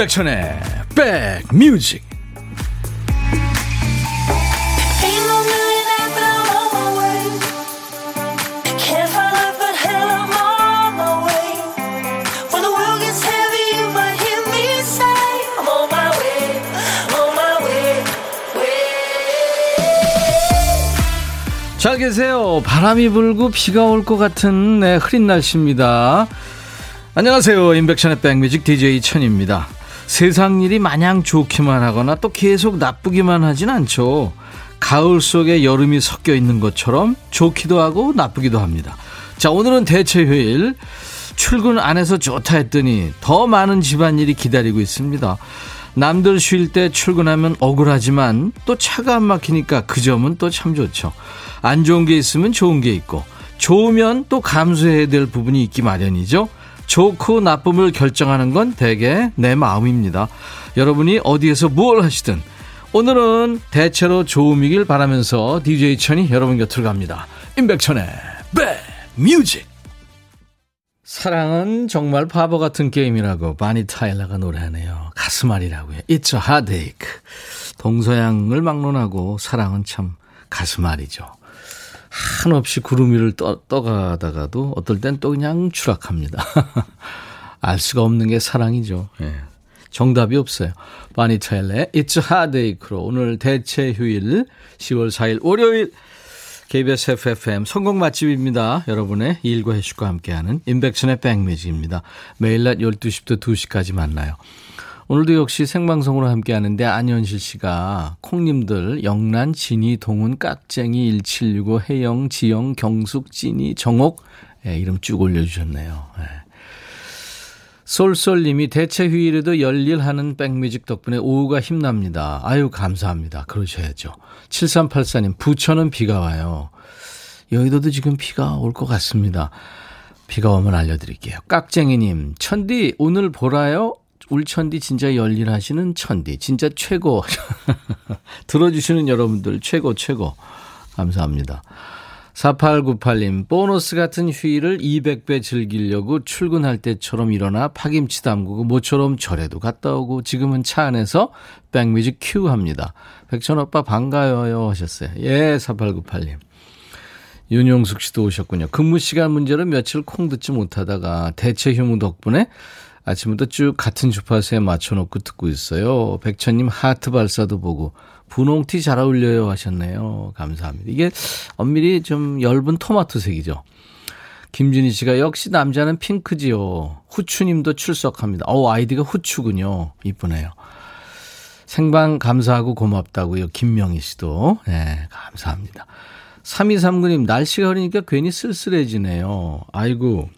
임백천의 백뮤직 잘 계세요. 바람이 불고 비가 올 것 같은 네, 흐린 날씨입니다. 안녕하세요. 인백션의 백뮤직 DJ 천입니다. 세상 일이 마냥 좋기만 하거나 또 계속 나쁘기만 하진 않죠. 가을 속에 여름이 섞여 있는 것처럼 좋기도 하고 나쁘기도 합니다. 자, 오늘은 대체 휴일. 출근 안 해서 좋다 했더니 더 많은 집안일이 기다리고 있습니다. 남들 쉴 때 출근하면 억울하지만 또 차가 안 막히니까 그 점은 또 참 좋죠. 안 좋은 게 있으면 좋은 게 있고 좋으면 또 감수해야 될 부분이 있기 마련이죠. 좋고 나쁨을 결정하는 건 대개 내 마음입니다. 여러분이 어디에서 뭘 하시든 오늘은 대체로 좋음이길 바라면서 DJ 천이 여러분 곁으로 갑니다. 임백천의 백뮤직 사랑은 정말 바보 같은 게임이라고 바니 타일러가 노래하네요. 가슴앓이라고요. It's a heartache. 동서양을 막론하고 사랑은 참 가슴앓이죠. 한없이 구름 위를 떠, 떠가다가도 어떨 땐 또 그냥 추락합니다. 알 수가 없는 게 사랑이죠. 예. 정답이 없어요. 바니 타일러의 It's a heartache로 오늘 대체 휴일 10월 4일 월요일 KBS FFM 성공 맛집입니다. 여러분의 일과 해식과 함께하는 인백션의 백뮤직입니다. 매일 낮 12시부터 2시까지 만나요. 오늘도 역시 생방송으로 함께 하는데 안현실 씨가 콩님들 영란, 진이, 동훈, 깍쟁이, 1765, 혜영, 지영, 경숙, 찐이, 정옥 예, 이름 쭉 올려주셨네요. 예. 솔솔님이 대체 휴일에도 열일하는 백뮤직 덕분에 오후가 힘납니다. 아유 감사합니다. 그러셔야죠. 7384님 부천은 비가 와요. 여의도도 지금 비가 올 것 같습니다. 비가 오면 알려드릴게요. 깍쟁이님 천디 오늘 보라요? 울천디 진짜 열일하시는 천디 진짜 최고 들어주시는 여러분들 최고 최고 감사합니다. 4898님, 보너스 같은 휴일을 200배 즐기려고 출근할 때처럼 일어나 파김치 담그고 모처럼 절에도 갔다 오고 지금은 차 안에서 백뮤직 큐 합니다. 백천 오빠 반가워요 하셨어요. 예, 4898님. 윤용숙 씨도 오셨군요. 근무 시간 문제로 며칠 콩 듣지 못하다가 대체 휴무 덕분에 아침부터 쭉 같은 주파수에 맞춰놓고 듣고 있어요. 백천님 하트 발사도 보고 분홍티 잘 어울려요 하셨네요. 감사합니다. 이게 엄밀히 좀 엷은 토마토색이죠. 김진희 씨가 역시 남자는 핑크지요. 후추님도 출석합니다. 어 아이디가 후추군요. 이쁘네요. 생방 감사하고 고맙다고요. 김명희 씨도. 네, 감사합니다. 3239님, 날씨가 흐리니까 괜히 쓸쓸해지네요. 아이고,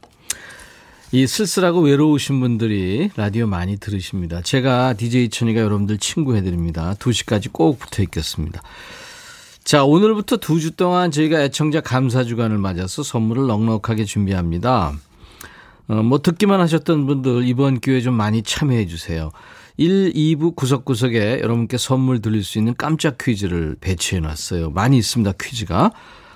이 쓸쓸하고 외로우신 분들이 라디오 많이 들으십니다. 제가 DJ 천이가 여러분들 친구 해드립니다. 2시까지 꼭 붙어 있겠습니다. 자, 오늘부터 두 주 동안 저희가 애청자 감사 주간을 맞아서 선물을 넉넉하게 준비합니다. 어, 뭐 듣기만 하셨던 분들 이번 기회에 좀 많이 참여해 주세요. 1, 2부 구석구석에 여러분께 선물 드릴 수 있는 깜짝 퀴즈를 배치해 놨어요. 많이 있습니다, 퀴즈가.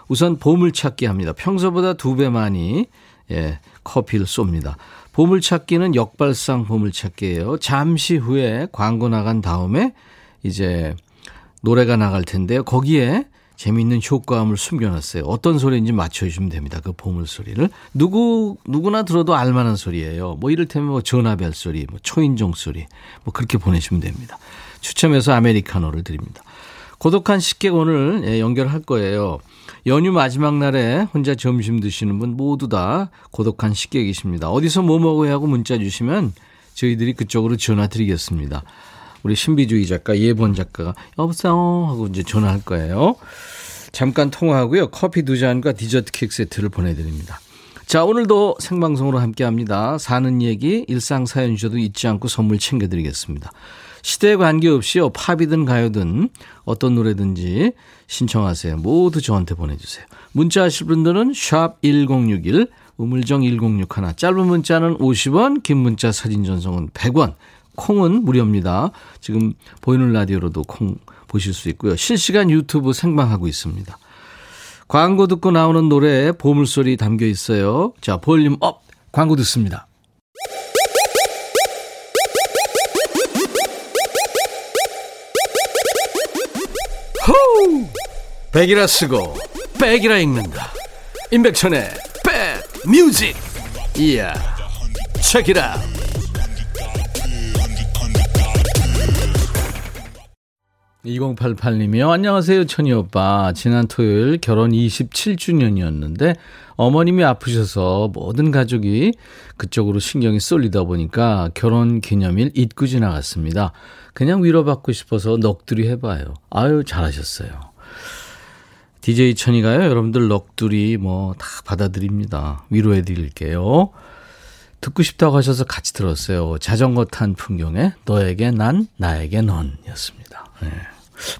우선 보물찾기 합니다. 평소보다 두 배 많이 예, 커피를 쏩니다. 보물찾기는 역발상 보물찾기예요. 잠시 후에 광고 나간 다음에 이제 노래가 나갈 텐데요. 거기에 재미있는 효과음을 숨겨놨어요. 어떤 소리인지 맞춰주시면 됩니다. 그 보물 소리를 누구 누구나 들어도 알만한 소리예요. 뭐 이를테면 뭐 전화벨 소리, 뭐 초인종 소리, 뭐 그렇게 보내시면 됩니다. 추첨해서 아메리카노를 드립니다. 고독한 식객 오늘 예, 연결할 거예요. 연휴 마지막 날에 혼자 점심 드시는 분 모두 다 고독한 식객이십니다. 어디서 뭐 먹어야 하고 문자 주시면 저희들이 그쪽으로 전화 드리겠습니다. 우리 신비주의 작가 예본 작가가 여보세요 하고 이제 전화할 거예요. 잠깐 통화하고요. 커피 두 잔과 디저트 케이크 세트를 보내드립니다. 자, 오늘도 생방송으로 함께 합니다. 사는 얘기, 일상 사연 주셔도 잊지 않고 선물 챙겨드리겠습니다. 시대에 관계없이요. 팝이든 가요든 어떤 노래든지 신청하세요. 모두 저한테 보내주세요. 문자 하실 분들은 샵 1061, 우물정 1061, 짧은 문자는 50원, 긴 문자 사진 전송은 100원, 콩은 무료입니다. 지금 보이는 라디오로도 콩 보실 수 있고요. 실시간 유튜브 생방하고 있습니다. 광고 듣고 나오는 노래에 보물소리 담겨 있어요. 자, 볼륨 up! 광고 듣습니다. 백이라 쓰고 백이라 읽는다. 임백천의 백 뮤직. 이야. 책이라. 2088님이요. 안녕하세요, 천희 오빠. 지난 토요일 결혼 27주년이었는데 어머님이 아프셔서 모든 가족이 그쪽으로 신경이 쏠리다 보니까 결혼 기념일 잊고 지나갔습니다. 그냥 위로받고 싶어서 넋두리 해봐요. 아유, 잘하셨어요. DJ 천이가요, 여러분들 넋두리 뭐 다 받아드립니다. 위로해 드릴게요. 듣고 싶다고 하셔서 같이 들었어요. 자전거 탄 풍경에 너에게 난, 나에게 넌 였습니다. 네.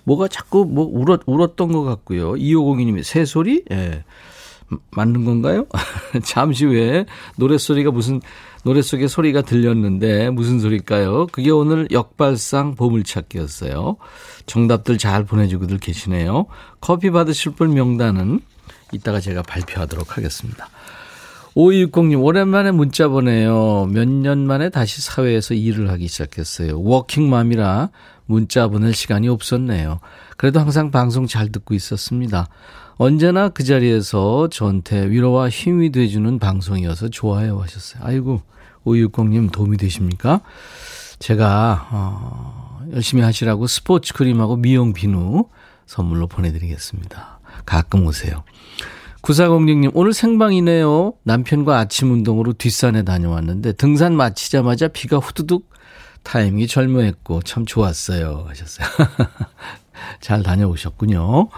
뭐가 자꾸 뭐 울었, 울었던 것 같고요. 2502님이 새소리? 예. 맞는 건가요? 잠시 후에 노랫소리가 무슨, 노래 속에 소리가 들렸는데 무슨 소리일까요? 그게 오늘 역발상 보물찾기였어요. 정답들 잘 보내주고들 계시네요. 커피 받으실 분 명단은 이따가 제가 발표하도록 하겠습니다. 5260님, 오랜만에 문자 보내요. 몇 년 만에 다시 사회에서 일을 하기 시작했어요. 워킹맘이라 문자 보낼 시간이 없었네요. 그래도 항상 방송 잘 듣고 있었습니다. 언제나 그 자리에서 저한테 위로와 힘이 돼주는 방송이어서 좋아요 하셨어요. 아이고, 5260님 도움이 되십니까? 제가, 어, 열심히 하시라고 스포츠 크림하고 미용 비누 선물로 보내드리겠습니다. 가끔 오세요. 9406님, 오늘 생방이네요. 남편과 아침 운동으로 뒷산에 다녀왔는데 등산 마치자마자 비가 후두둑 타이밍이 절묘했고 참 좋았어요. 하셨어요. 잘 다녀오셨군요.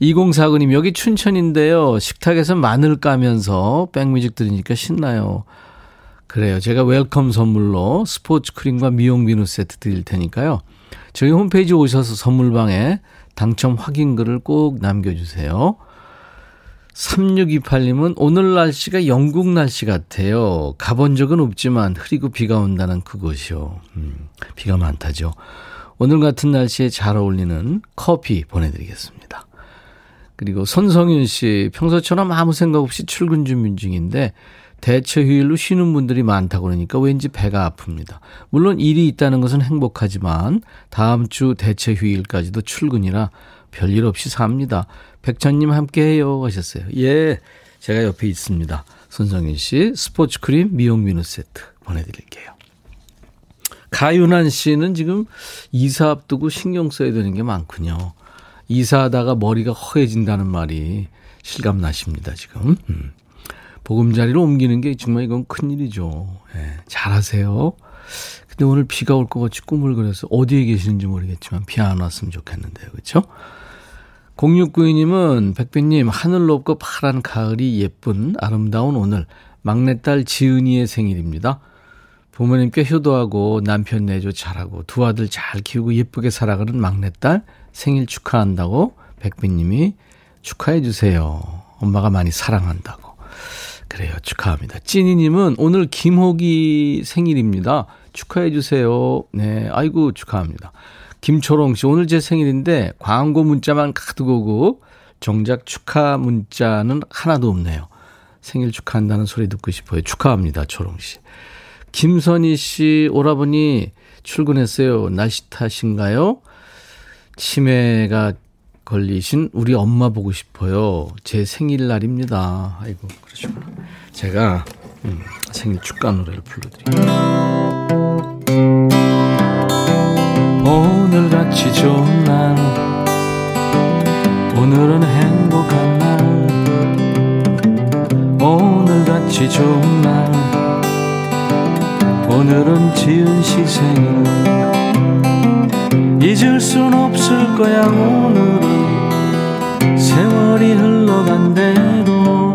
2049님, 여기 춘천인데요. 식탁에서 마늘 까면서 백뮤직 들으니까 신나요. 그래요. 제가 welcome 선물로 스포츠 크림과 미용 비누 세트 드릴 테니까요. 저희 홈페이지 오셔서 선물방에 당첨 확인글을 꼭 남겨주세요. 3628님은 오늘 날씨가 영국 날씨 같아요. 가본 적은 없지만 흐리고 비가 온다는 그곳이요. 음, 비가 많다죠. 오늘 같은 날씨에 잘 어울리는 커피 보내드리겠습니다. 그리고 손성윤 씨, 평소처럼 아무 생각 없이 출근 준비 중인데 대체 휴일로 쉬는 분들이 많다고 그러니까 왠지 배가 아픕니다. 물론 일이 있다는 것은 행복하지만 다음 주 대체 휴일까지도 출근이라 별일 없이 삽니다. 백천님 함께해요 하셨어요. 예, 제가 옆에 있습니다. 손성윤 씨 스포츠 크림 미용 비누 세트 보내드릴게요. 가윤한 씨는 지금 이사 앞두고 신경 써야 되는 게 많군요. 이사하다가 머리가 허해진다는 말이 실감 나십니다, 지금. 음. 보금자리를 옮기는 게 정말 이건 큰일이죠. 예, 잘하세요. 근데 오늘 비가 올 것 같이 꿈을 그려서 어디에 계시는지 모르겠지만 비 안 왔으면 좋겠는데요. 그렇죠? 0692님은 백빈님 하늘 높고 파란 가을이 예쁜 아름다운 오늘 막내딸 지은이의 생일입니다. 부모님께 효도하고 남편 내조 잘하고 두 아들 잘 키우고 예쁘게 살아가는 막내딸 생일 축하한다고 백빈님이 축하해 주세요. 엄마가 많이 사랑한다고. 그래요. 축하합니다. 찐이님은 오늘 김호기 생일입니다. 축하해 주세요. 네. 아이고, 축하합니다. 김초롱 씨, 오늘 제 생일인데 광고 문자만 가득 오고 정작 축하 문자는 하나도 없네요. 생일 축하한다는 소리 듣고 싶어요. 축하합니다. 초롱 씨. 김선희 씨, 오라버니 출근했어요. 날씨 탓인가요? 치매가 걸리신 우리 엄마 보고 싶어요. 제 생일날입니다. 아이고, 그러시구나. 제가 음, 생일 축가 노래를 불러드릴게요. 오늘같이 좋은 날 오늘은 행복한 날 오늘같이 좋은 날 오늘은 지은 시 생일 잊을 순 없을 거야 오늘은. 세월이 흘러간 대로.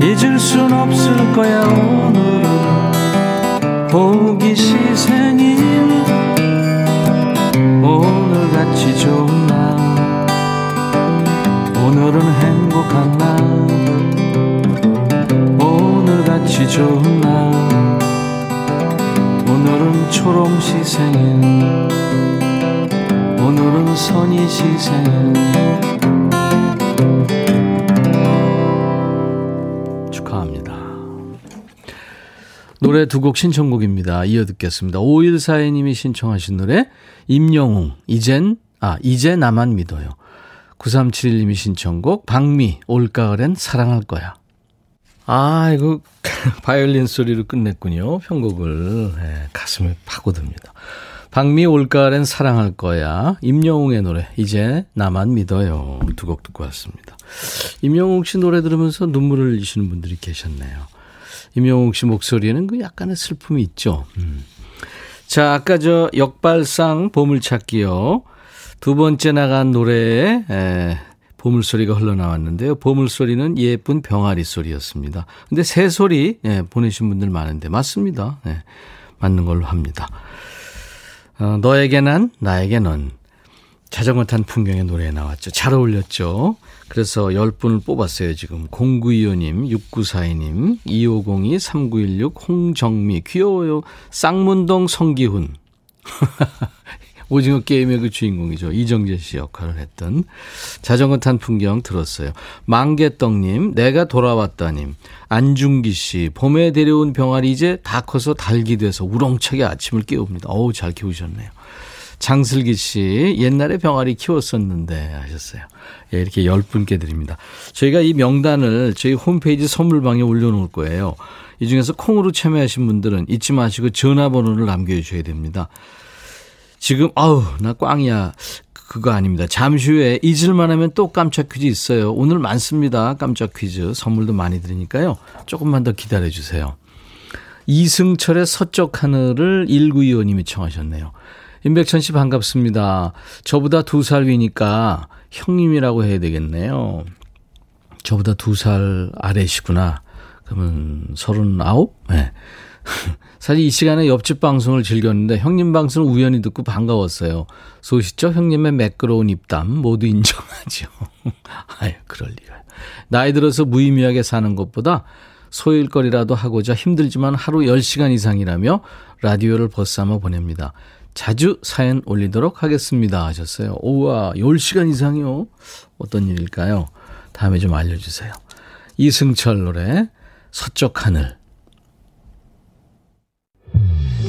잊을 순 없을 거야 오늘은. 호기시 생일. 오늘같이 좋은 날. 오늘은 행복한 날. 오늘같이 좋은 날 초롱시 생일 오늘은 선이 시 생일 축하합니다 노래 두 곡 신청곡입니다 이어 듣겠습니다 5142님이 신청하신 노래 임영웅 이젠 아, 이제 나만 믿어요. 9371님이 신청곡, 박미, 올가을엔 사랑할 거야. 아, 이거, 바이올린 소리로 끝냈군요. 편곡을. 네, 가슴에 파고듭니다. 박미 올가을엔 사랑할 거야. 임영웅의 노래. 이제 나만 믿어요. 두 곡 듣고 왔습니다. 임영웅 씨 노래 들으면서 눈물을 흘리시는 분들이 계셨네요. 임영웅 씨 목소리에는 그 약간의 슬픔이 있죠. 음. 자, 아까 저 역발상 보물찾기요. 두 번째 나간 노래에 에, 보물소리가 흘러나왔는데요. 보물소리는 예쁜 병아리 소리였습니다. 근데 새 소리 예, 보내신 분들 많은데 맞습니다. 예, 맞는 걸로 합니다. 어, 너에게 난, 나에게 넌. 자전거 탄 풍경의 노래 나왔죠. 잘 어울렸죠. 그래서 10분을 뽑았어요, 지금. 0925님, 6942님, 2502, 3916, 홍정미, 귀여워요. 쌍문동 성기훈. 오징어 게임의 그 주인공이죠. 이정재 씨 역할을 했던 자전거 탄 풍경 들었어요. 망개떡님, 내가 돌아왔다님, 안중기 씨, 봄에 데려온 병아리 이제 다 커서 달기 돼서 우렁차게 아침을 깨웁니다. 어우, 잘 키우셨네요. 장슬기 씨, 옛날에 병아리 키웠었는데 하셨어요. 예, 이렇게 10분께 드립니다. 저희가 이 명단을 저희 홈페이지 선물방에 올려놓을 거예요. 이 중에서 콩으로 참여하신 분들은 잊지 마시고 전화번호를 남겨주셔야 됩니다. 지금 아우 나 꽝이야. 그거 아닙니다. 잠시 후에 잊을만 하면 또 깜짝 퀴즈 있어요. 오늘 많습니다. 깜짝 퀴즈. 선물도 많이 드리니까요. 조금만 더 기다려 주세요. 이승철의 서쪽 하늘을 1925님이 청하셨네요. 임백천 씨 반갑습니다. 저보다 두 살 위니까 형님이라고 해야 되겠네요. 저보다 두 살 아래시구나. 그러면 서른아홉? 네. 사실 이 시간에 옆집 방송을 즐겼는데 형님 방송을 우연히 듣고 반가웠어요. 소시죠? 형님의 매끄러운 입담 모두 인정하죠. 아유, 그럴 리가. 나이 들어서 무의미하게 사는 것보다 소일거리라도 하고자 힘들지만 하루 10시간 이상이라며 라디오를 벗삼아 보냅니다. 자주 사연 올리도록 하겠습니다. 하셨어요. 우와, 10시간 이상이요? 어떤 일일까요? 다음에 좀 알려주세요. 이승철 노래, 서쪽 하늘.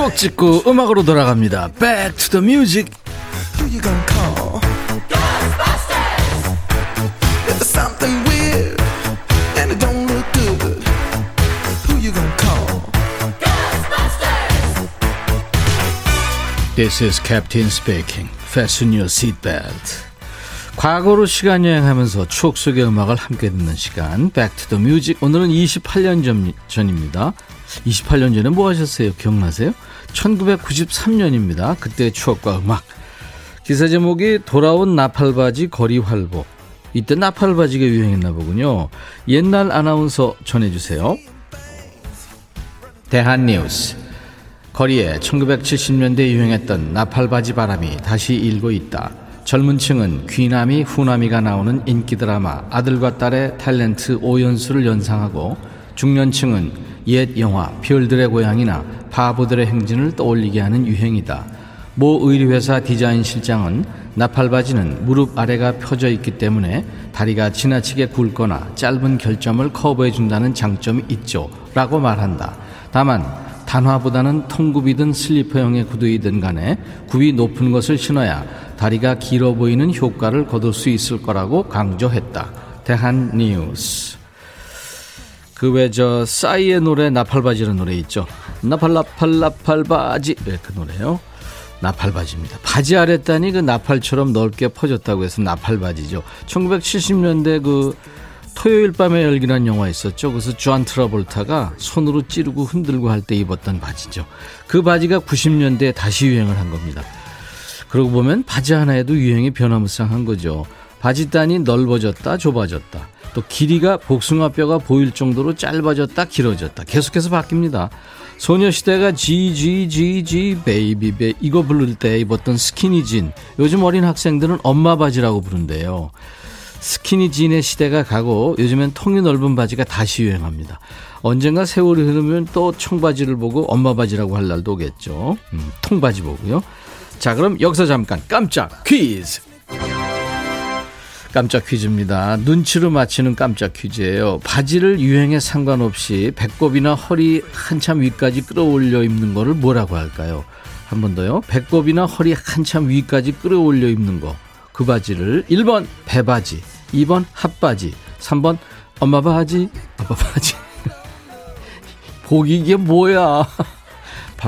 추억 찍고 음악으로 돌아갑니다. Back to the music. This is Captain speaking. Fasten your seatbelt. 과거로 시간 여행하면서 추억 속의 음악을 함께 듣는 시간 Back to the Music 오늘은 28년 전, 전입니다 28년 전에 뭐 하셨어요? 기억나세요? 1993년입니다. 그때의 추억과 음악. 기사 제목이 돌아온 나팔바지 거리 활보. 이때 나팔바지가 유행했나 보군요. 옛날 아나운서 전해주세요. 대한뉴스. 거리에 1970년대 유행했던 나팔바지 바람이 다시 일고 있다. 젊은 층은 귀남이 후남이가 나오는 인기 드라마 아들과 딸의 탤런트 오연수를 연상하고 중년층은 옛 영화 별들의 고향이나 바보들의 행진을 떠올리게 하는 유행이다. 모 의류회사 디자인 실장은 나팔바지는 무릎 아래가 펴져 있기 때문에 다리가 지나치게 굵거나 짧은 결점을 커버해 준다는 장점이 있죠. 라고 말한다. 다만 단화보다는 통굽이든 슬리퍼형의 구두이든 간에 굽이 높은 것을 신어야 다리가 길어 보이는 효과를 거둘 수 있을 거라고 강조했다. 대한 뉴스. 그 외 저 싸이의 노래 나팔바지라는 노래 있죠. 나팔나팔나팔바지 네, 그 노래요. 나팔 바지입니다. 바지 아랫단이 그 나팔처럼 넓게 퍼졌다고 해서 나팔 바지죠. 1970년대 그 토요일 밤에 열기란 영화 있었죠. 그래서 존 트라볼타가 손으로 찌르고 흔들고 할 때 입었던 바지죠. 그 바지가 90년대에 다시 유행을 한 겁니다. 그러고 보면 바지 하나에도 유행이 변화무쌍한 거죠. 바지단이 넓어졌다, 좁아졌다. 또 길이가 복숭아뼈가 보일 정도로 짧아졌다, 길어졌다. 계속해서 바뀝니다. 소녀시대가 GGGG 베이비 베 이거 부를 때 입었던 스키니진. 요즘 어린 학생들은 엄마 바지라고 부른대요. 스키니진의 시대가 가고 요즘엔 통이 넓은 바지가 다시 유행합니다. 언젠가 세월이 흐르면 또 청바지를 보고 엄마 바지라고 할 날도 오겠죠. 음, 통바지 보고요. 자, 그럼 여기서 잠깐 깜짝 퀴즈. 깜짝 퀴즈입니다. 눈치로 맞히는 깜짝 퀴즈예요. 바지를 유행에 상관없이 배꼽이나 허리 한참 위까지 끌어올려 입는 거를 뭐라고 할까요? 한 번 더요. 배꼽이나 허리 한참 위까지 끌어올려 입는 거. 그 바지를 1번 배바지, 2번 핫바지, 3번 엄마 바지, 아빠 바지. 보기 이게 뭐야?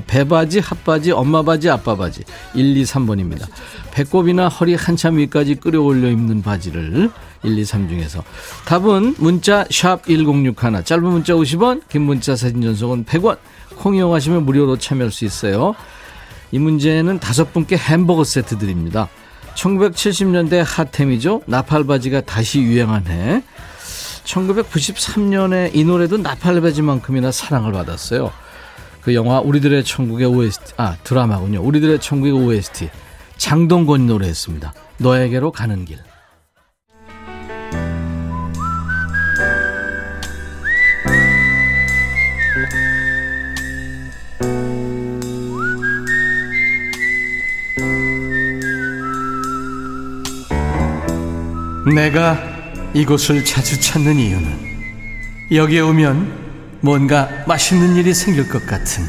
배바지, 핫바지, 엄마 바지, 아빠 바지. 1, 2, 3번입니다. 배꼽이나 허리 한참 위까지 끌어올려 입는 바지를 1, 2, 3 중에서. 답은 문자 1061, 짧은 문자 50원, 긴 문자 사진 전송은 100원. 콩 이용하시면 무료로 참여할 수 있어요. 이 문제는 다섯 분께 햄버거 세트 드립니다. 1970년대 핫템이죠. 나팔바지가 다시 유행한 해. 1993년에 이 노래도 나팔바지만큼이나 사랑을 받았어요. 그 영화 우리들의 천국의 OST, 아, 드라마군요. 우리들의 천국의 OST. 장동건이 노래했습니다. 너에게로 가는 길. 내가 이곳을 자주 찾는 이유는 여기에 오면 뭔가 맛있는 일이 생길 것 같은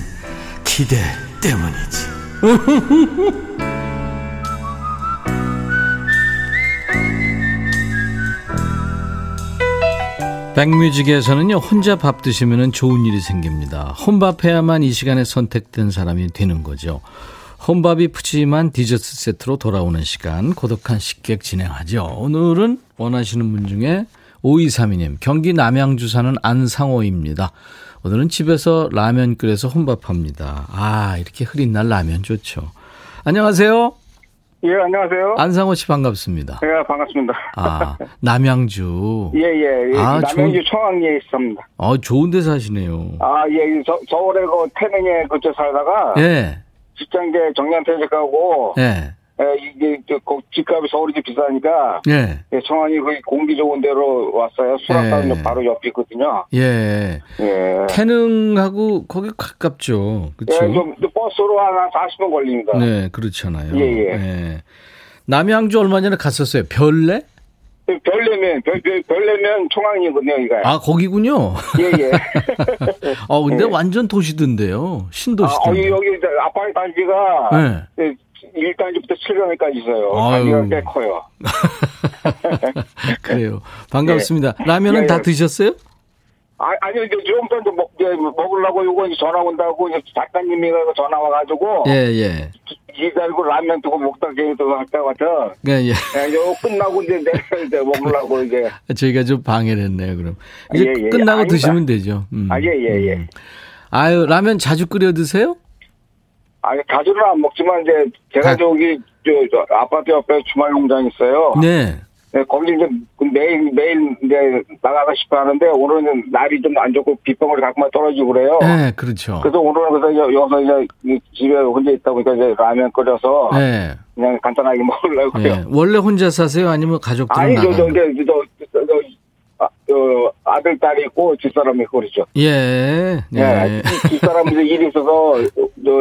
기대 때문이지. 백뮤직에서는요 혼자 밥 드시면 좋은 일이 생깁니다. 혼밥해야만 이 시간에 선택된 사람이 되는 거죠. 혼밥이 푸짐한 디저트 세트로 돌아오는 시간 고독한 식객 진행하죠. 오늘은 원하시는 분 중에 5232님 경기 남양주 사는 안상호입니다. 오늘은 집에서 라면 끓여서 혼밥합니다. 아 이렇게 흐린 날 라면 좋죠. 안녕하세요. 예, 안녕하세요. 안상호 씨 반갑습니다. 예, 반갑습니다. 아, 남양주. 예, 예. 예. 아, 남양주 좋은- 청왕리에 있습니다. 어, 좋은 데 사시네요. 아, 예. 저, 서울에 그 태릉에 그저 살다가 예, 직장 이제 정년퇴직하고 예, 예, 이게 저, 그 집값이 서울이 좀 비싸니까 예, 예, 청왕리 그 공기 좋은 데로 왔어요. 수락산 예. 바로 옆에 있거든요. 예. 예. 태능하고 거기 가깝죠. 예, 그렇죠? 좀 버스로 한 40분 걸립니다. 네, 그렇잖아요. 예, 예. 남양주 얼마 전에 갔었어요. 별내? 예, 별내면 별, 별, 별내면 청왕리거든요, 이거. 아, 거기군요. 예, 예. 어, 근데 예. 완전 도시던데요. 아, 신도시던데. 여기, 여기 아파트 단지가 네. 예, 1단지부터 7단지까지 있어요. 단지가 꽤 커요. 그래요. 반갑습니다. 라면은 예, 다 예. 드셨어요? 아, 아니요, 이제 좀 전에 먹, 이제 먹으려고 요거 이제 전화 온다고 이제 작가님이 그 전화 와가지고. 예, 예. 기다리고 라면 두고 먹다 또 할까 같아. 예, 예. 예, 요 끝나고 이제 내가 이제 먹으려고 이제. 저희가 좀 방해를 했네요, 그럼. 이제 예, 예. 끝나고 아닙니다. 드시면 되죠. 음. 아, 예, 예, 예. 음. 아유, 라면 자주 끓여 드세요? 아니, 자주는 안 먹지만 이제 제가 아. 저기 저, 저 아파트 옆에 주말 농장 있어요. 네. 네, 거기 이제 매일 매일 이제 나가고 싶어 하는데 오늘은 날이 좀 안 좋고 빗방울이 가끔만 떨어지고 그래요. 네, 그렇죠. 그래서 오늘은 그래서 여- 여기서 이제 이 집에 혼자 있다 보니까 이제 라면 끓여서 네. 그냥 간단하게 먹으려고요. 예. 원래 혼자 사세요? 아니면 가족들은 아니 저? 저 저, 저, 저, 아, 저 아들 딸이 있고 집사람이 있고 그렇죠. 예. 예. 예. 이- 집사람이 일이 있어서 저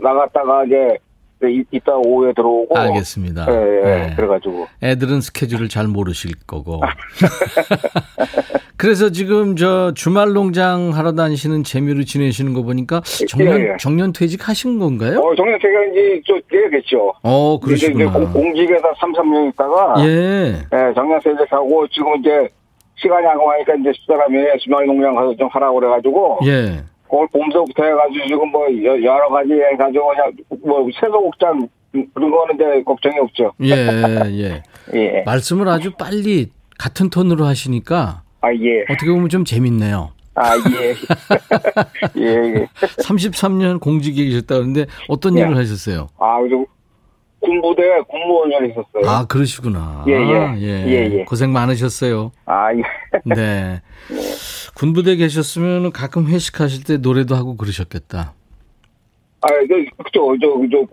나갔다가 이제 이- 이따 오후에 들어오고. 알겠습니다. 예, 예. 예. 그래가지고 애들은 스케줄을 잘 모르실 거고. 그래서 지금 저 주말 농장 하러 다니시는 재미로 지내시는 거 보니까 정년 예, 예. 정년 퇴직하신 건가요? 어 정년 제가 이제 좀 되겠죠. 어, 이제 이제 그러시구나. 공- 공직에서 3, 4년 있다가 예. 예, 정년 퇴직하고 지금 이제 시간이 안 가니까 이제 집사람이 주말 농장 가서 좀 하라고 그래가지고 예. 올 봄서부터 해가지고 지금 뭐 여- 여러 가지 해가지고 그냥 뭐 세소곡장 그런 거는 이제 걱정이 없죠. 예, 예. 예. 말씀을 아주 빨리 같은 톤으로 하시니까 아, 예. 어떻게 보면 좀 재밌네요. 아, 예. 예, 예. 33년 공직에 계셨다 그러는데 어떤 예. 일을 하셨어요? 아, 저 군부대 공무원을 했었어요. 아, 그러시구나. 예, 예. 아, 예, 예. 고생 많으셨어요. 아, 예. 네. 군부대 계셨으면 가끔 회식하실 때 노래도 하고 그러셨겠다. 아, 저, 그죠. 저, 저,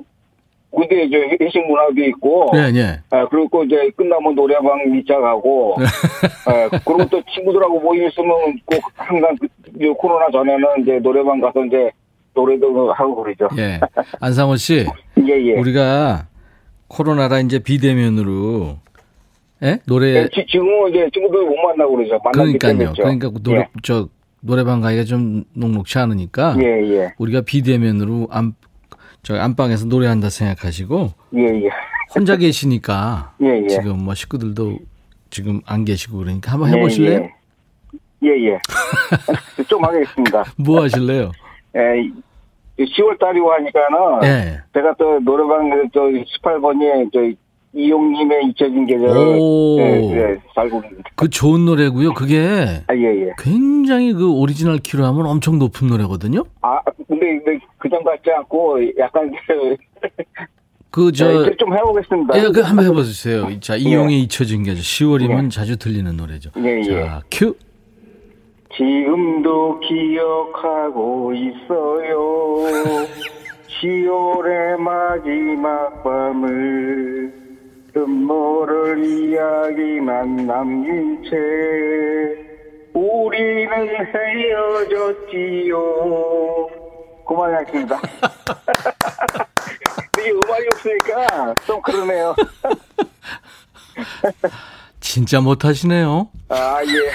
군대 저 회식 문화도 있고. 네, 네. 아, 그리고 이제 끝나면 노래방 밑작하고. 예, 그리고 또 친구들하고 모임 있으면 꼭 항상 그, 이 코로나 전에는 이제 노래방 가서 이제 노래도 하고 그러죠. 예. 안상호 씨, 예, 예. 우리가 코로나라 이제 비대면으로 예? 노래 예, 지, 지금은 이제 친구들 못 만나고 그러죠. 그러니까요. 그러니까 노래 저 노래방 가기가 좀 녹록치 않으니까 예, 예. 우리가 비대면으로 안, 저 안방에서 노래한다 생각하시고 예, 예. 혼자 계시니까 예, 예. 지금 뭐 식구들도 지금 안 계시고 그러니까 한번 해보실래요? 예, 예. 예. 좀 하겠습니다. 뭐 하실래요? 예, 10월 달이고 하니까는 예. 제가 또 노래방 저 18번이 저 이용님의 잊혀진 계절 오. 예, 예, 잘 부릅니다. 그 좋은 노래고요. 그게 아, 예, 예. 굉장히 그 오리지널 키로 하면 엄청 높은 노래거든요. 아, 근데, 근데 그전 같지 않고 약간 그, 그저 예, 좀 해보겠습니다. 예, 그 한번 해보세요. 자, 이용의 잊혀진 계절 10월이면 예. 자주 들리는 노래죠. 예, 예. 자, 큐. 지금도 기억하고 있어요. 10월의 마지막 밤을 음모를 이야기만 남긴 채 우리는 헤어졌지요. 그만하겠습니다. 이게 음악이 없으니까 좀 그러네요. 진짜 못하시네요. 아, 예.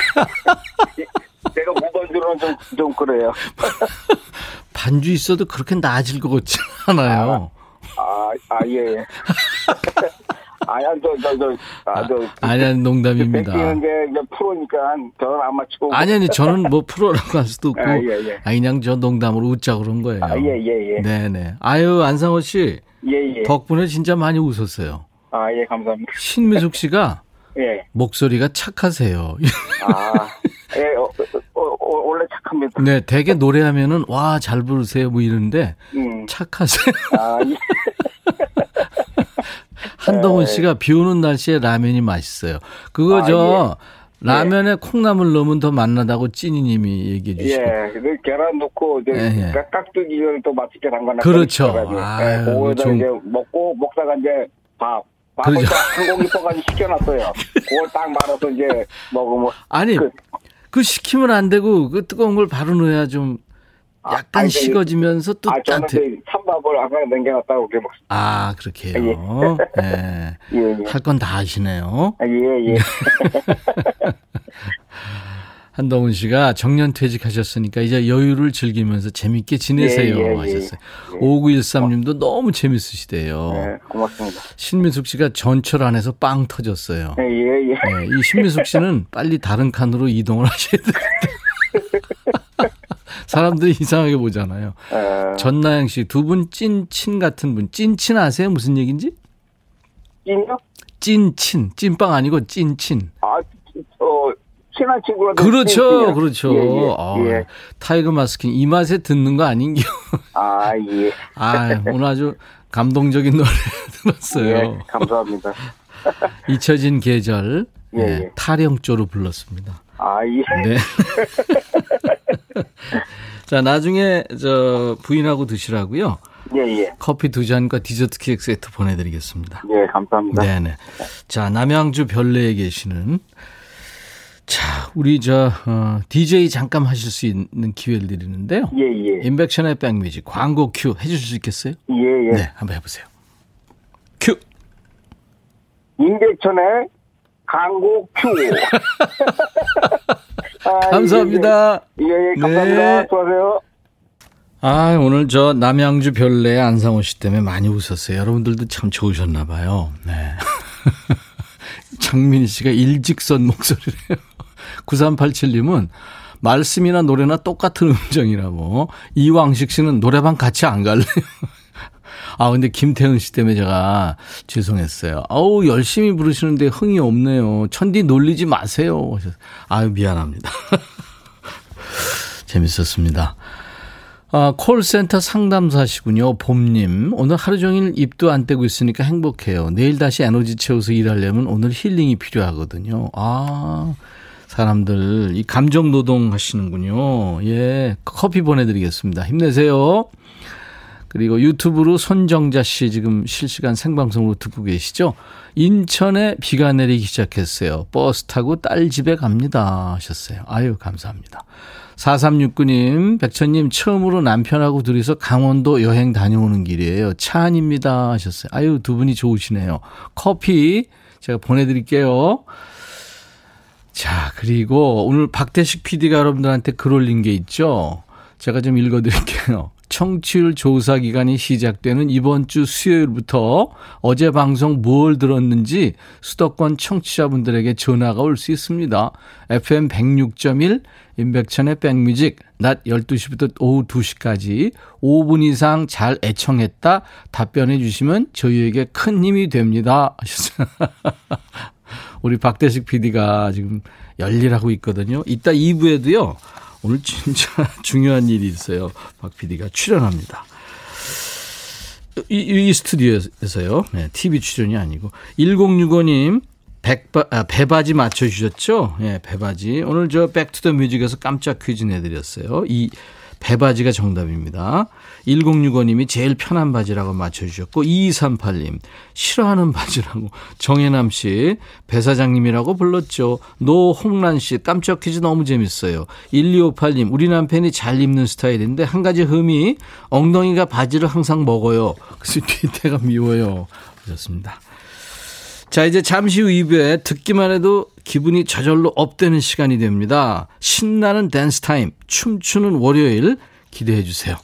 내가 무반주로는 좀, 좀 그래요. 반주 있어도 그렇게 나아질 것 같지 않아요. 아, 아, 예. 예. 아야, 저, 저, 저, 아, 저. 아니, 아니, 농담입니다. 뺏기는 게 프로니까 저는 안 맞추고. 아니, 아니, 저는 뭐 프로라고 할 수도 없고. 아, 예, 예. 아, 그냥 저 농담으로 웃자 그런 거예요. 아, 예, 예, 예. 네네. 아유, 안상호 씨. 예, 예. 덕분에 진짜 많이 웃었어요. 아, 예, 감사합니다. 신미숙 씨가 예. 목소리가 착하세요. 아, 원래 착합니다. 네, 되게 노래하면은, 와, 잘 부르세요. 뭐 이러는데, 음. 착하세요. 아, 예. 한동훈 씨가 비 오는 날씨에 라면이 맛있어요. 그거 아, 저 라면에 콩나물 넣으면 더 맛나다고 찐이님이 얘기해 주시고. 예, 그 계란 넣고 이제 예, 예. 깍- 깍두기 전에 또 맛있게 담가놨 그렇죠. 예, 아유, 그거에다 좀- 이제 먹고 먹다가 이제 밥 밥을 그렇죠. 딱한 공기 퍼가지고 시켜놨어요. 그걸 딱 말아서 이제 먹으면 아니, 그- 그 시키면 안 되고 그 뜨거운 걸 바로 넣어야 좀 아, 약간 아니, 식어지면서 또 아 저는 찬밥을 아까 남겨놨다고 그렇게 먹. 아, 그렇게요. 예. 예, 예. 할건 다 하시네요. 아, 예, 예. 한동훈 씨가 정년 퇴직하셨으니까 이제 여유를 즐기면서 재밌게 지내세요 예, 예, 예. 하셨어요. 5913님도 너무 재밌으시대요. 네, 고맙습니다. 신미숙 씨가 전철 안에서 빵 터졌어요. 예, 예, 예. 네, 이 신미숙 씨는 빨리 다른 칸으로 이동을 하셔야 되는데. 사람들이 이상하게 보잖아요. 어, 전나영 씨, 두 분 찐친 같은 분. 찐친 아세요? 무슨 얘기인지? 찐요? 찐친. 찐빵 아니고 찐친. 아, 어, 친한 친구라도. 그렇죠. 찐이요? 그렇죠. 예, 예, 아, 예. 타이거 마스킹 이 맛에 듣는 거 아닌겨. 아, 예. 아, 오늘 아주 감동적인 노래 들었어요. 예, 감사합니다. 잊혀진 계절. 예, 예, 예. 타령조로 불렀습니다. 아, 예. 네. 자, 나중에 저 부인하고 드시라고요. 예, 예. 커피 두 잔과 디저트 케이크 세트 보내드리겠습니다. 예, 감사합니다. 네네. 자, 남양주 별내에 계시는 자, 우리 저 어, DJ 잠깐 하실 수 있는 기회를 드리는데요. 예, 예. 인백션의 백뮤직 광고 큐 해주실 수 있겠어요? 예, 예. 네, 한번 해보세요. 큐. 임백천의 강고 큐. 아, 감사합니다. 예, 예, 예, 감사합니다. 네. 수고하세요. 아, 오늘 저 남양주 별내 안상호 씨 때문에 많이 웃었어요. 여러분들도 참 좋으셨나 봐요. 네. 장민희 씨가 일직선 목소리래요. 9387님은 말씀이나 노래나 똑같은 음정이라고. 이왕식 씨는 노래방 같이 안 갈래요? 아, 근데 김태훈 씨 때문에 제가 죄송했어요. 아우, 열심히 부르시는데 흥이 없네요. 천디 놀리지 마세요. 아유, 미안합니다. 재밌었습니다. 아, 콜센터 상담사시군요. 봄님. 오늘 하루 종일 입도 안 떼고 있으니까 행복해요. 내일 다시 에너지 채워서 일하려면 오늘 힐링이 필요하거든요. 아, 사람들, 이 감정 노동 하시는군요. 예, 커피 보내드리겠습니다. 힘내세요. 그리고 유튜브로 손정자 씨 지금 실시간 생방송으로 듣고 계시죠? 인천에 비가 내리기 시작했어요. 버스 타고 딸 집에 갑니다. 하셨어요. 아유, 감사합니다. 4369님, 백천님, 처음으로 남편하고 둘이서 강원도 여행 다녀오는 길이에요. 차 안입니다. 하셨어요. 아유, 두 분이 좋으시네요. 커피 제가 보내드릴게요. 자, 그리고 오늘 박대식 PD가 여러분들한테 글 올린 게 있죠? 제가 좀 읽어드릴게요. 청취율 조사 기간이 시작되는 이번 주 수요일부터 어제 방송 뭘 들었는지 수도권 청취자분들에게 전화가 올 수 있습니다. FM 106.1 임백천의 백뮤직 낮 12시부터 오후 2시까지 5분 이상 잘 애청했다 답변해 주시면 저희에게 큰 힘이 됩니다. 우리 박대식 PD가 지금 열일하고 있거든요. 이따 2부에도요. 오늘 진짜 중요한 일이 있어요. 박 PD가 출연합니다. 이, 이 스튜디오에서요. 네, TV 출연이 아니고. 1065님, 백바, 아, 배바지 맞춰주셨죠? 예, 네, 배바지. 오늘 저 백투더 뮤직에서 깜짝 퀴즈 내드렸어요. 이 배바지가 정답입니다. 1065님이 제일 편한 바지라고 맞춰주셨고, 2238님, 싫어하는 바지라고, 정혜남 씨, 배 사장님이라고 불렀죠. 노홍란 씨, 깜짝 퀴즈 너무 재밌어요. 1258님, 우리 남편이 잘 입는 스타일인데, 한 가지 흠이, 엉덩이가 바지를 항상 먹어요. 그래서 뒤태가 미워요. 그렇습니다. 자, 이제 잠시 후 2부에 듣기만 해도 기분이 저절로 up되는 시간이 됩니다. 신나는 댄스 타임, 춤추는 월요일 기대해 주세요.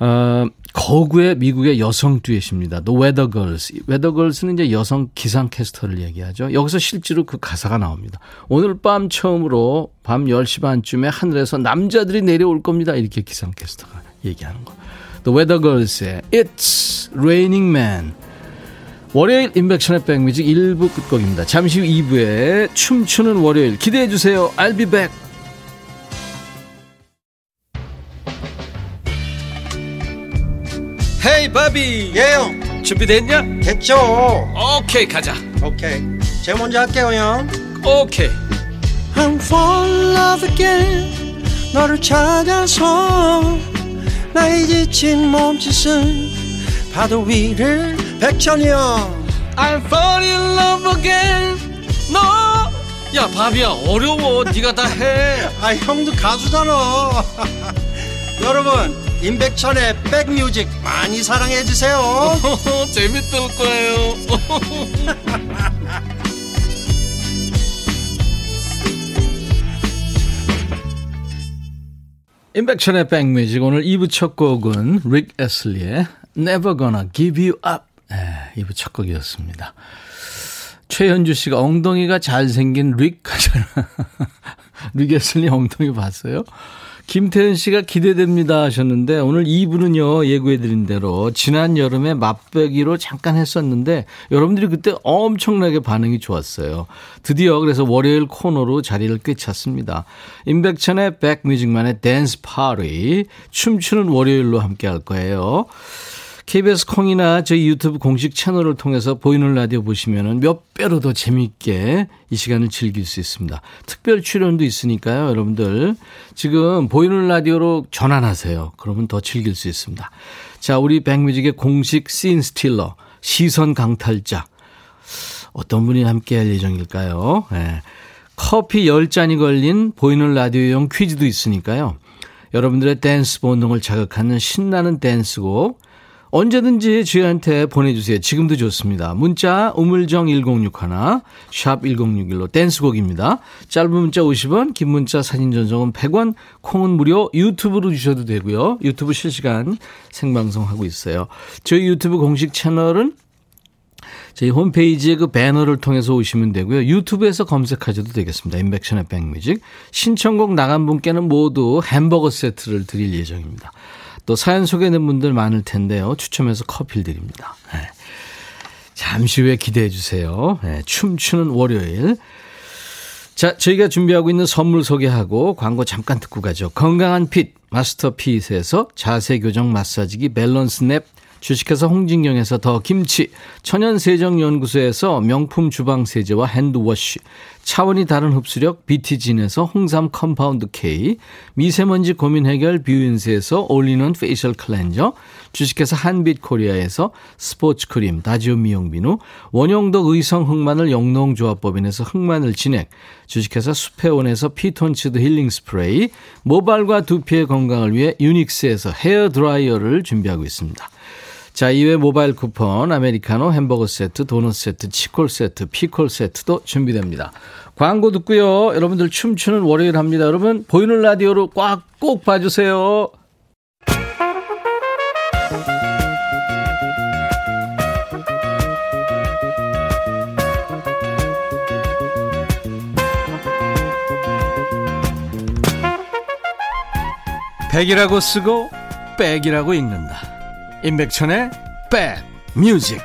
어, 거구의 미국의 여성 듀엣입니다. The Weather Girls. Weather Girls는 이제 여성 기상캐스터를 얘기하죠. 여기서 실제로 그 가사가 나옵니다. 오늘 밤 처음으로 밤 10시 반쯤에 하늘에서 남자들이 내려올 겁니다. 이렇게 기상캐스터가 얘기하는 거. The Weather Girls의 It's Raining Man. 월요일 인백션의 백뮤직 1부 끝곡입니다. 잠시 후 2부에 춤추는 월요일 기대해 주세요. I'll be back. 헤이 바비 예영 준비됐냐? 됐죠 오케이 가자 오케이 제가 먼저 할게요 형 오케이 I'm fall in love again 너를 찾아서 나의 지친 몸짓은 파도 위를 백천이 형 I'm fall in love again. 너야 바비야 어려워. 네가 다해. 아 형도 가수잖아. 여러분 임백천의 백뮤직 많이 사랑해 주세요. 재밌을 거예요. 인백천의 백뮤직. 오늘 2부 첫 곡은 릭 에슬리의 Never Gonna Give You Up 네, 2부 첫 곡이었습니다. 최현주 씨가 엉덩이가 잘생긴 릭 하잖아. 릭 에슬리 엉덩이 봤어요? 김태현 씨가 기대됩니다 하셨는데 오늘 2부는요 예고해드린 대로 지난 여름에 맛배기로 잠깐 했었는데 여러분들이 그때 엄청나게 반응이 좋았어요. 드디어 그래서 월요일 코너로 자리를 꿰찼습니다. 임백천의 백뮤직만의 댄스 파티 춤추는 월요일로 함께 할 거예요. KBS 콩이나 저희 유튜브 공식 채널을 통해서 보이는 라디오 보시면 몇 배로 더 재미있게 이 시간을 즐길 수 있습니다. 특별 출연도 있으니까요, 여러분들. 지금 보이는 라디오로 전환하세요. 그러면 더 즐길 수 있습니다. 자, 우리 백뮤직의 공식 scene stealer, 시선 강탈자. 어떤 분이 함께 할 예정일까요? 네. 커피 10잔이 걸린 보이는 라디오용 퀴즈도 있으니까요. 여러분들의 댄스 본능을 자극하는 신나는 댄스곡, 언제든지 저희한테 보내주세요. 지금도 좋습니다. 문자 우물정 1061, 샵 1061로 댄스곡입니다. 짧은 문자 50원, 긴 문자 사진 전송은 100원, 콩은 무료, 유튜브로 주셔도 되고요. 유튜브 실시간 생방송하고 있어요. 저희 유튜브 공식 채널은 저희 홈페이지에 그 배너를 통해서 오시면 되고요. 유튜브에서 검색하셔도 되겠습니다. 인백션의 백뮤직. 신청곡 나간 분께는 모두 햄버거 세트를 드릴 예정입니다. 또 사연 소개된 분들 많을 텐데요. 추첨해서 커피를 드립니다. 네. 잠시 후에 기대해 주세요. 네, 춤추는 월요일. 자, 저희가 준비하고 있는 선물 소개하고 광고 잠깐 듣고 가죠. 건강한 핏 마스터핏에서 자세 교정 마사지기 밸런스 냅 주식회사 홍진경에서 더 김치, 천연세정연구소에서 명품 주방세제와 hand wash, 차원이 다른 흡수력 BT진에서 홍삼 compound K, 미세먼지 고민 해결 뷰인스에서 올리는 facial cleanser, 주식회사 한빛 코리아에서 스포츠 크림, 다지오 미용 비누, 원용덕 의성 흑마늘 영농조합법인에서 흑마늘 진액, 주식회사 수페온에서 피톤치드 힐링 스프레이, 모발과 두피의 건강을 위해 유닉스에서 헤어 드라이어를 준비하고 있습니다. 자, 이외 모바일 쿠폰, 아메리카노, 햄버거 세트, 도넛 세트, 치콜 세트, 피콜 세트도 준비됩니다. 광고 듣고요. 여러분들 춤추는 월요일 합니다. 여러분, 보이는 라디오로 꽉 꼭 봐주세요. 백이라고 쓰고 백이라고 읽는다. 임백천의 백뮤직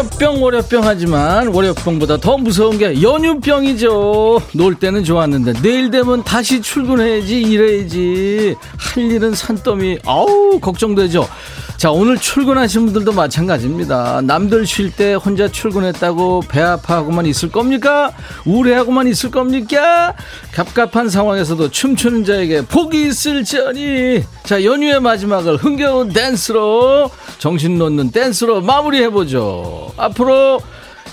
월요병 월요병 하지만 월요병보다 더 무서운 게 연유병이죠. 놀 때는 좋았는데 내일 되면 다시 출근해야지 일해야지. 할 일은 산더미. 아우 걱정되죠 자 오늘 출근하신 분들도 마찬가지입니다. 남들 쉴 때 혼자 출근했다고 배 아파하고만 있을 겁니까? 우울해하고만 있을 겁니까? 갑갑한 상황에서도 춤추는 자에게 복이 있을지언니 자 연휴의 마지막을 흥겨운 댄스로 정신 놓는 댄스로 마무리해보죠. 앞으로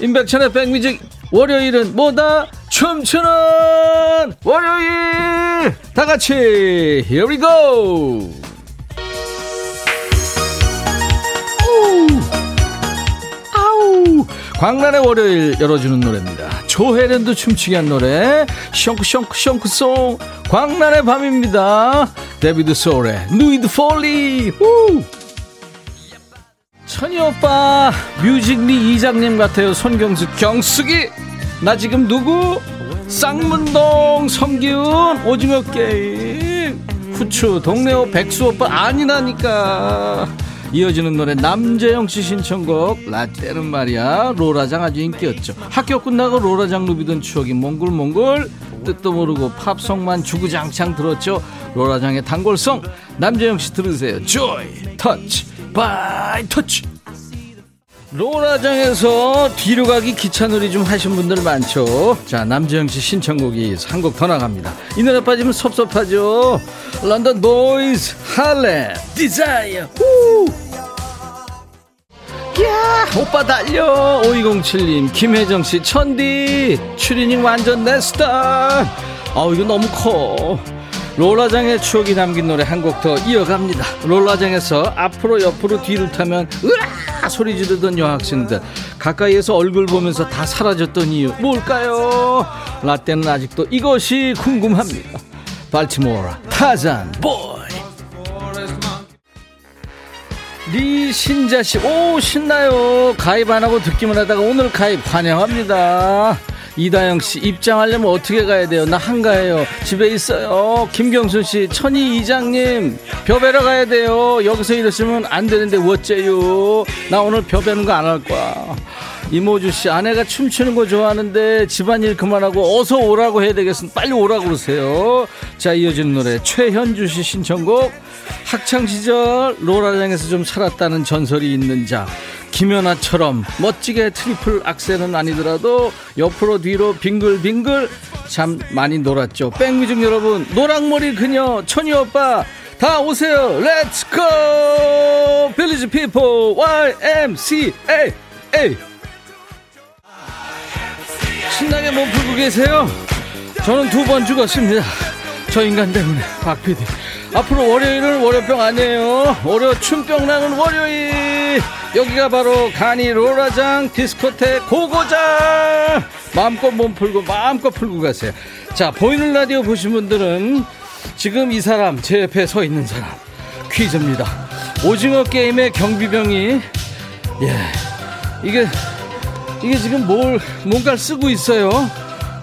임백천의 백뮤직 월요일은 뭐다? 춤추는 월요일! 다 같이 here we go 광란의 월요일 열어주는 노래입니다. 조혜련도 춤추게 한 노래 숑크 숑크 숑크송 광란의 밤입니다. 데비드 소울의 누이드 폴리 천희 오빠 뮤직리 이장님 같아요. 손경수 경숙이 나 지금 누구? 쌍문동 성기훈 오징어 게임 후추 동네오 백수 오빠 아니라니까 이어지는 노래 남재영 씨 신청곡 라떼는 말이야. 로라장 아주 인기였죠. 학교 끝나고 로라장 누비던 추억이 몽글몽글 뜻도 모르고 팝송만 주구장창 들었죠. 로라장의 단골송 남재영 씨 들으세요. 조이 Touch by Touch 로라장에서 뒤로 가기 귀찮으리 좀 하신 분들 많죠. 자, 남재영 씨 신청곡이 한 곡 더 나갑니다. 이 노래 빠지면 섭섭하죠. 런던 보이즈, Harlem Desire, 후! 야 오빠 달려 5207님 김혜정 씨 천디 추리닝 완전 내 스타일 아 이거 너무 커 롤라장의 추억이 담긴 노래 한 곡 더 이어갑니다 롤라장에서 앞으로 옆으로 뒤로 타면 으 아 소리 지르던 여학생들. 가까이에서 얼굴 보면서 다 사라졌던 이유. 뭘까요? 라떼는 아직도 이것이 궁금합니다. 발티모어라 타잔 보이. 리신자 씨, 오 신나요. 가입 안 하고 듣기만 하다가 오늘 가입 환영합니다. 이다영 씨, 입장하려면 어떻게 가야 돼요? 나 한가해요. 집에 있어요. 김경순 씨, 천디 이장님, 벼 베러 가야 돼요. 여기서 이랬으면 안 되는데 어째요? 나 오늘 벼 베는 거 안 할 거야. 이모주 씨, 아내가 춤추는 거 좋아하는데 집안일 그만하고 어서 오라고 해야 되겠습니다. 빨리 오라고 그러세요. 자, 이어지는 노래 최현주 씨 신청곡 학창 시절 로라장에서 좀 살았다는 전설이 있는 자 김연아처럼 멋지게 트리플 악셀은 아니더라도 옆으로 뒤로 빙글빙글 참 많이 놀았죠. 백뮤직 여러분 노랑머리 그녀 천디 오빠 다 오세요. Let's go Village People YMCA A 신나게 몸 풀고 계세요. 저는 두 번 죽었습니다. 저 인간 때문에 박 PD. 앞으로 월요일은 월요병 아니에요. 월요 춤병 나는 월요일. 여기가 바로 가니 로라장 디스코텍 고고장. 마음껏 몸 풀고 마음껏 풀고 가세요. 자 보이는 라디오 보신 분들은 지금 이 사람 제 옆에 서 있는 사람 퀴즈입니다. 오징어 게임의 경비병이 예 이게 이게 지금 뭘 뭔가를 쓰고 있어요.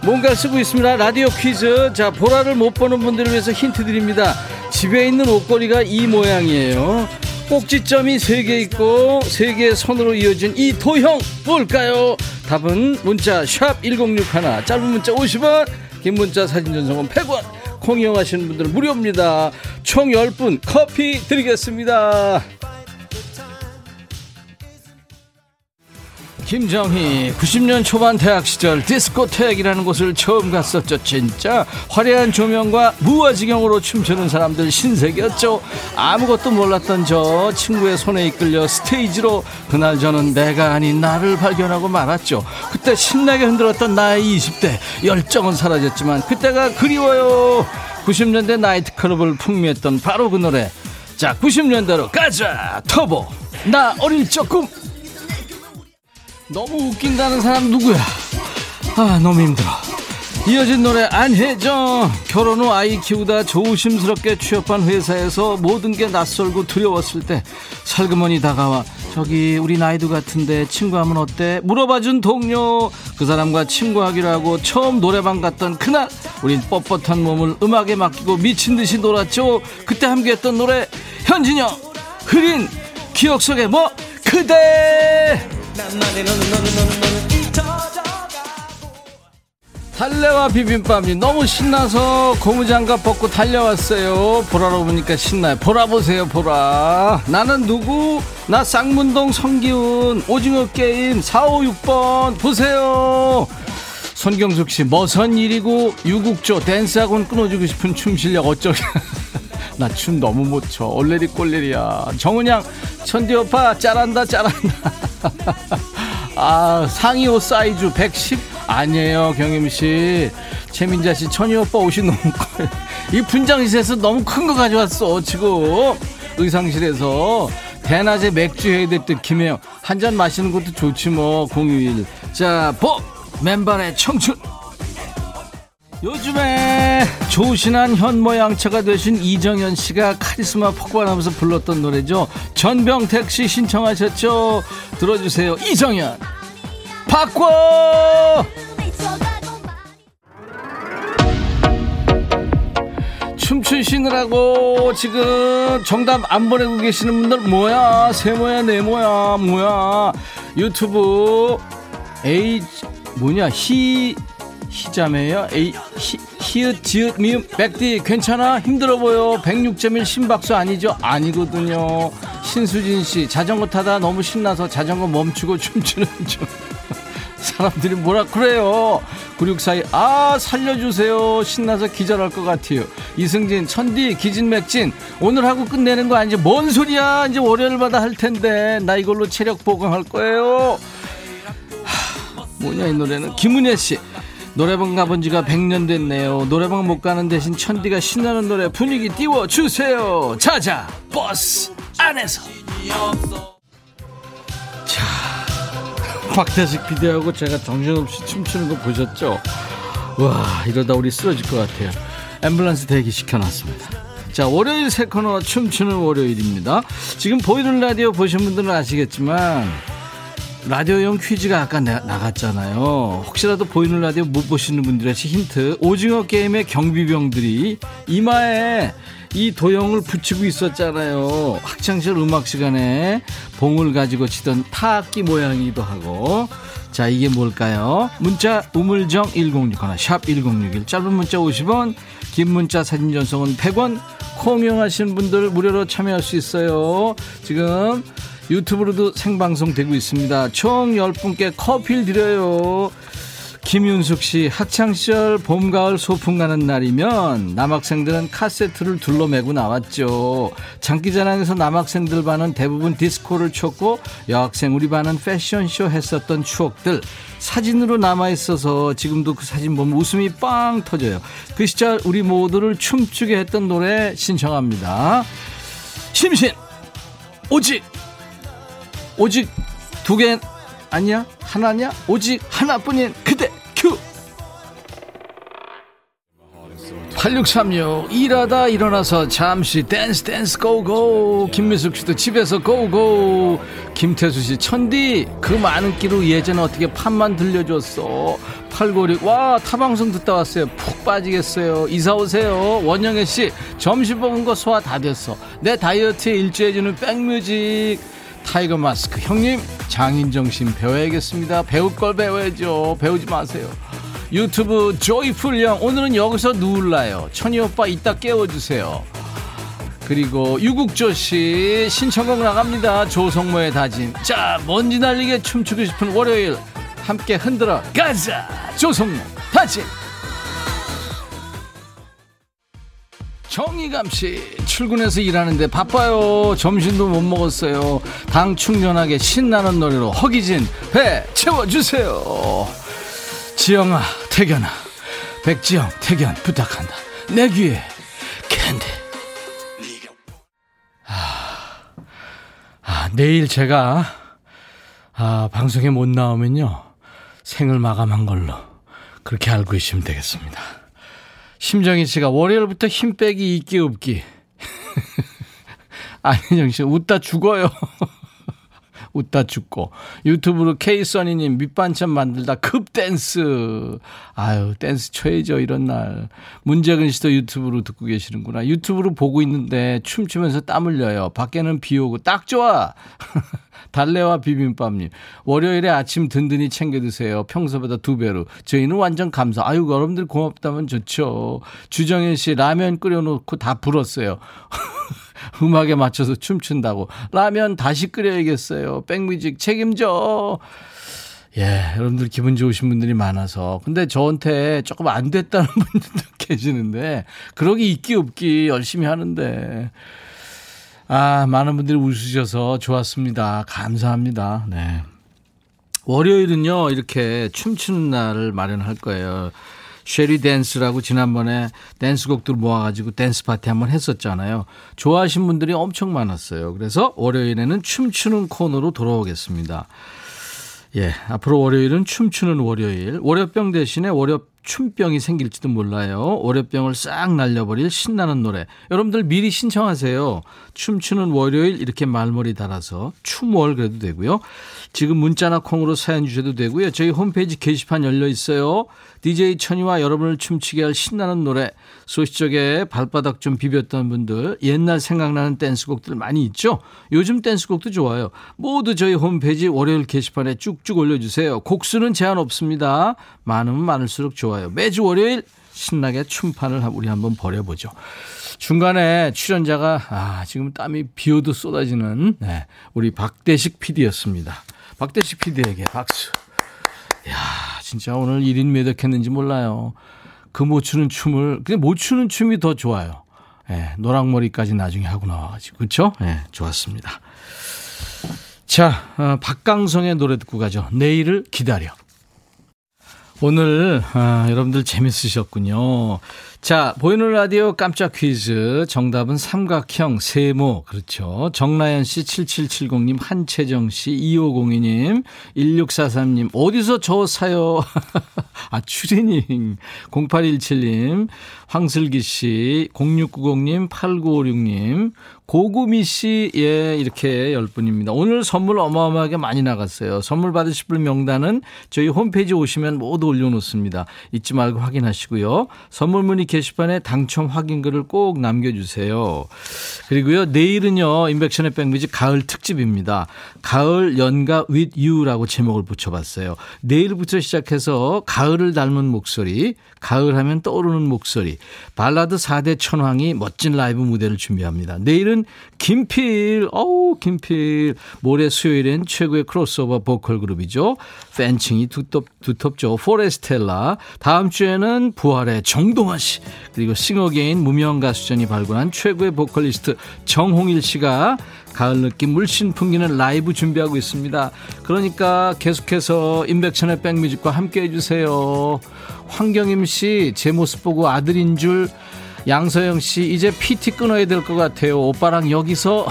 뭔가 쓰고 있습니다. 라디오 퀴즈. 자, 보라를 못 보는 분들을 위해서 힌트 드립니다. 집에 있는 옷걸이가 이 모양이에요. 꼭지점이 세 개 있고 세 개의 선으로 이어진 이 도형 뭘까요? 답은 문자 샵 1061, 짧은 문자 50원, 긴 문자 사진 전송은 100원. 콩 이용하시는 분들은 무료입니다. 총 10분 커피 드리겠습니다. 김정희 90년 초반 대학 시절 디스코텍이라는 곳을 처음 갔었죠 진짜. 화려한 조명과 무화지경으로 춤추는 사람들 신세계였죠. 아무것도 몰랐던 저 친구의 손에 이끌려 스테이지로 그날 저는 내가 아닌 나를 발견하고 말았죠. 그때 신나게 흔들었던 나의 20대 열정은 사라졌지만 그때가 그리워요. 90년대 나이트클럽을 풍미했던 바로 그 노래. 자 90년대로 가자 터보. 나 어릴 적꿈 너무 웃긴다는 사람 누구야? 아 너무 힘들어. 이어진 노래 안혜정. 결혼 후 아이 키우다 조심스럽게 취업한 회사에서 모든 게 낯설고 두려웠을 때 살그머니 다가와 저기 우리 나이도 같은데 친구하면 어때? 물어봐준 동료. 그 사람과 친구하기로 하고 처음 노래방 갔던 그날 우린 뻣뻣한 몸을 음악에 맡기고 미친 듯이 놀았죠. 그때 함께했던 노래 현진영. 흐린 기억 속에 뭐? 그대 달래와 비빔밥이 너무 신나서 고무장갑 벗고 달려왔어요. 보라로 보니까 신나요. 보라 보세요, 보라. 나는 누구? 나 쌍문동 성기훈. 오징어 게임 456번. 보세요. 손경숙 씨, 머선 일이고 유국조 댄스학원 끊어주고 싶은 춤 실력 어쩌냐. 나 춤 너무 못 춰. 올레리 꼴레리야. 정은양, 천디 오빠, 짜란다, 짜란다. 아, 상의 옷 사이즈 110? 아니에요, 경임 씨. 최민자 씨, 천디 오빠 옷이 너무 커요. 이 분장실에서 너무 큰 거 가져왔어, 지금. 의상실에서. 대낮에 맥주 해야 될 듯, 김혜영. 한 잔 마시는 것도 좋지, 뭐, 공휴일. 자, 복! 맨발의 청춘! 요즘에 조신한 현모양처가 되신 이정현 씨가 카리스마 폭발하면서 불렀던 노래죠. 전병택 씨 신청하셨죠? 들어주세요. 이정현. 바꿔! 춤추시느라고 지금 정답 안 보내고 계시는 분들 뭐야 세모야 네모야 뭐야 유튜브 에이 뭐냐 히 희자매요 에이 히, 히읗 지읒 미음 백디 괜찮아? 힘들어 보여. 106.1 심박수 아니죠? 아니거든요. 신수진 씨 자전거 타다 너무 신나서 자전거 멈추고 춤추는 중. 사람들이 뭐라 그래요? 9642 아 살려주세요. 신나서 기절할 것 같아요. 이승진 천디 기진맥진. 오늘 하고 끝내는 거 아니지? 뭔 소리야? 이제 월요일마다 할 텐데. 나 이걸로 체력 보강할 거예요. 하, 뭐냐 이 노래는. 김은혜 씨 노래방 가본 지가 100년 됐네요. 노래방 못 가는 대신 천디가 신나는 노래 분위기 띄워주세요. 자자 버스 안에서. 자 박태식 PD하고 제가 정신없이 춤추는 거 보셨죠? 와 이러다 우리 쓰러질 것 같아요. 앰뷸런스 대기 시켜놨습니다. 자 월요일 새 코너 춤추는 월요일입니다. 지금 보이는 라디오 보신 분들은 아시겠지만 라디오용 퀴즈가 아까 나, 나갔잖아요 혹시라도 보이는 라디오 못 보시는 분들에게 힌트 오징어 게임의 경비병들이 이마에 이 도형을 붙이고 있었잖아요. 학창시절 음악 시간에 봉을 가지고 치던 타악기 모양이기도 하고. 자, 이게 뭘까요? 문자 우물정 1061, 샵 1061, 짧은 문자 50원, 긴 문자 사진 전송은 100원, 콩 이용하시는 분들 무료로 참여할 수 있어요. 지금 유튜브로도 생방송 되고 있습니다. 총 10분께 커피를 드려요. 김윤숙 씨, 학창시절 봄, 가을 소풍 가는 날이면 남학생들은 카세트를 둘러매고 나왔죠. 장기자랑에서 남학생들 반은 대부분 디스코를 췄고 여학생 우리 반은 패션쇼 했었던 추억들 사진으로 남아있어서 지금도 그 사진 보면 웃음이 빵 터져요. 그 시절 우리 모두를 춤추게 했던 노래 신청합니다. 심신! 오직! 오직 두 개 아니야? 하나냐? 오직 하나뿐인 그대 큐! 8636 일하다 일어나서 잠시 댄스 댄스 go go. 김미숙 씨도 집에서 go go. 김태수 씨 천디 그 많은 끼로 예전에 어떻게 판만 들려줬어? 896 와 타방송 듣다 왔어요. 푹 빠지겠어요. 이사 오세요. 원영애 씨 점심 먹은 거 소화 다 됐어. 내 다이어트에 일조해주는 백뮤직 타이거 마스크. 형님 장인 정신 배워야겠습니다. 배울 걸 배워야죠. 배우지 마세요. 유튜브 조이풀 형 오늘은 여기서 누울라요. 천희 오빠 이따 깨워주세요. 그리고 유국조씨 신청곡 나갑니다. 조성모의 다짐 자 먼지 날리게 춤추고 싶은 월요일 함께 흔들어 가자. 조성모 다짐 정희감 씨 출근해서 일하는데 바빠요. 점심도 못 먹었어요. 당 충전하게 신나는 노래로 허기진 배 채워주세요. 지영아 태견아. 백지영 태견 부탁한다. 내 귀에 캔디. 아, 아 내일 제가 아 방송에 못 나오면요. 생을 마감한 걸로 그렇게 알고 계시면 되겠습니다 심정희 씨가 월요일부터 힘 빼기 있기 없기. 안희정 씨, 웃다 죽어요. 웃다 죽고. 유튜브로 K써니님 밑반찬 만들다 급 댄스. 아유, 댄스 쳐야죠, 이런 날. 문재근 씨도 유튜브로 듣고 계시는구나. 유튜브로 보고 있는데 춤추면서 땀 흘려요. 밖에는 비 오고 딱 좋아. 달래와 비빔밥님. 월요일에 아침 든든히 챙겨 드세요. 평소보다 두 배로. 저희는 완전 감사. 아유, 여러분들 고맙다면 좋죠. 주정현 씨 라면 끓여놓고 다 불었어요. 음악에 맞춰서 춤춘다고. 라면 다시 끓여야겠어요. 백뮤직 책임져. 예, 여러분들 기분 좋으신 분들이 많아서. 근데 저한테 조금 안 됐다는 분들도 계시는데, 그러기 있기 없기 열심히 하는데. 아, 많은 분들이 웃으셔서 좋았습니다. 감사합니다. 네. 월요일은요, 이렇게 춤추는 날을 마련할 거예요. Shall We Dance라고 지난번에 댄스곡들 모아가지고 댄스 파티 한번 했었잖아요. 좋아하신 분들이 엄청 많았어요. 그래서 월요일에는 춤추는 코너로 돌아오겠습니다. 예, 앞으로 월요일은 춤추는 월요일. 월요병 대신에 월요 춤병이 생길지도 몰라요. 월요병을 싹 날려버릴 신나는 노래. 여러분들 미리 신청하세요. 춤추는 월요일 이렇게 말머리 달아서 춤월 그래도 되고요. 지금 문자나 콩으로 사연 주셔도 되고요. 저희 홈페이지 게시판 열려 있어요. DJ 천이와 여러분을 춤추게 할 신나는 노래. 소시적에 발바닥 좀 비볐던 분들 옛날 생각나는 댄스곡들 많이 있죠. 요즘 댄스곡도 좋아요. 모두 저희 홈페이지 월요일 게시판에 쭉쭉 올려주세요. 곡수는 제한 없습니다. 많으면 많을수록 좋아요. 매주 월요일 신나게 춤판을 우리 한번 벌여보죠. 중간에 출연자가 아 지금 땀이 비오도 쏟아지는 네, 우리 박대식 PD였습니다. 박대식 PD에게 박수. 야 진짜 오늘 1인 몇 했는지 몰라요. 그 못 추는 춤을 그냥 못 추는 춤이 더 좋아요. 예, 노랑머리까지 나중에 하고 나와가지고 그렇죠? 예, 좋았습니다. 자, 어, 박강성의 노래 듣고 가죠. 내일을 기다려. 오늘 아, 여러분들 재밌으셨군요. 자, 보이는 라디오 깜짝 퀴즈. 정답은 삼각형, 세모. 그렇죠. 정나연 씨, 7770님, 한채정 씨, 2502님, 1643님, 어디서 저 사요? 아, 추리닝. 0817님, 황슬기 씨, 0690님, 8956님, 고구미 씨, 예, 이렇게 열 분입니다. 오늘 선물 어마어마하게 많이 나갔어요. 선물 받으실 분 명단은 저희 홈페이지 오시면 모두 올려놓습니다. 잊지 말고 확인하시고요. 선물 문의 게시판에 당첨 확인글을 꼭 남겨주세요. 그리고요, 내일은요, 인백션의 백뮤직 가을 특집입니다. 가을 연가 with you라고 제목을 붙여봤어요. 내일부터 시작해서 가을을 닮은 목소리, 가을 하면 떠오르는 목소리, 발라드 4대 천왕이 멋진 라이브 무대를 준비합니다. 내일은 김필, 어우, 김필. 모레 수요일엔 최고의 크로스오버 보컬 그룹이죠. 팬층이 두텁, 두텁죠. 포레스텔라. 다음 주에는 부활의 정동하 씨. 그리고 싱어게인 무명 가수전이 발굴한 최고의 보컬리스트 정홍일 씨가 가을 느낌 물씬 풍기는 라이브 준비하고 있습니다. 그러니까 계속해서 임백천의 백뮤직과 함께 해주세요. 황경임 씨, 제 모습 보고 아들인 줄 양서영 씨, 이제 PT 끊어야 될 것 같아요. 오빠랑 여기서.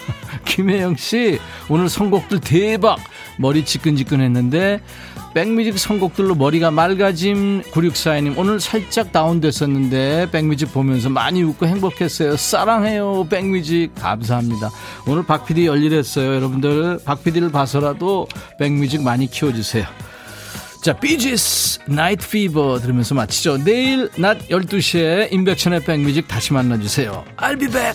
김혜영 씨, 오늘 선곡들 대박! 머리 지끈지끈 했는데, 백뮤직 선곡들로 머리가 맑아짐 9642님 오늘 살짝 다운됐었는데 백뮤직 보면서 많이 웃고 행복했어요 사랑해요 백뮤직 감사합니다 오늘 박PD 열일했어요 여러분들 박PD를 봐서라도 백뮤직 많이 키워주세요 자 비지스 Night Fever 들으면서 마치죠. 내일 낮 12시에 임백천의 백뮤직 다시 만나주세요. I'll be back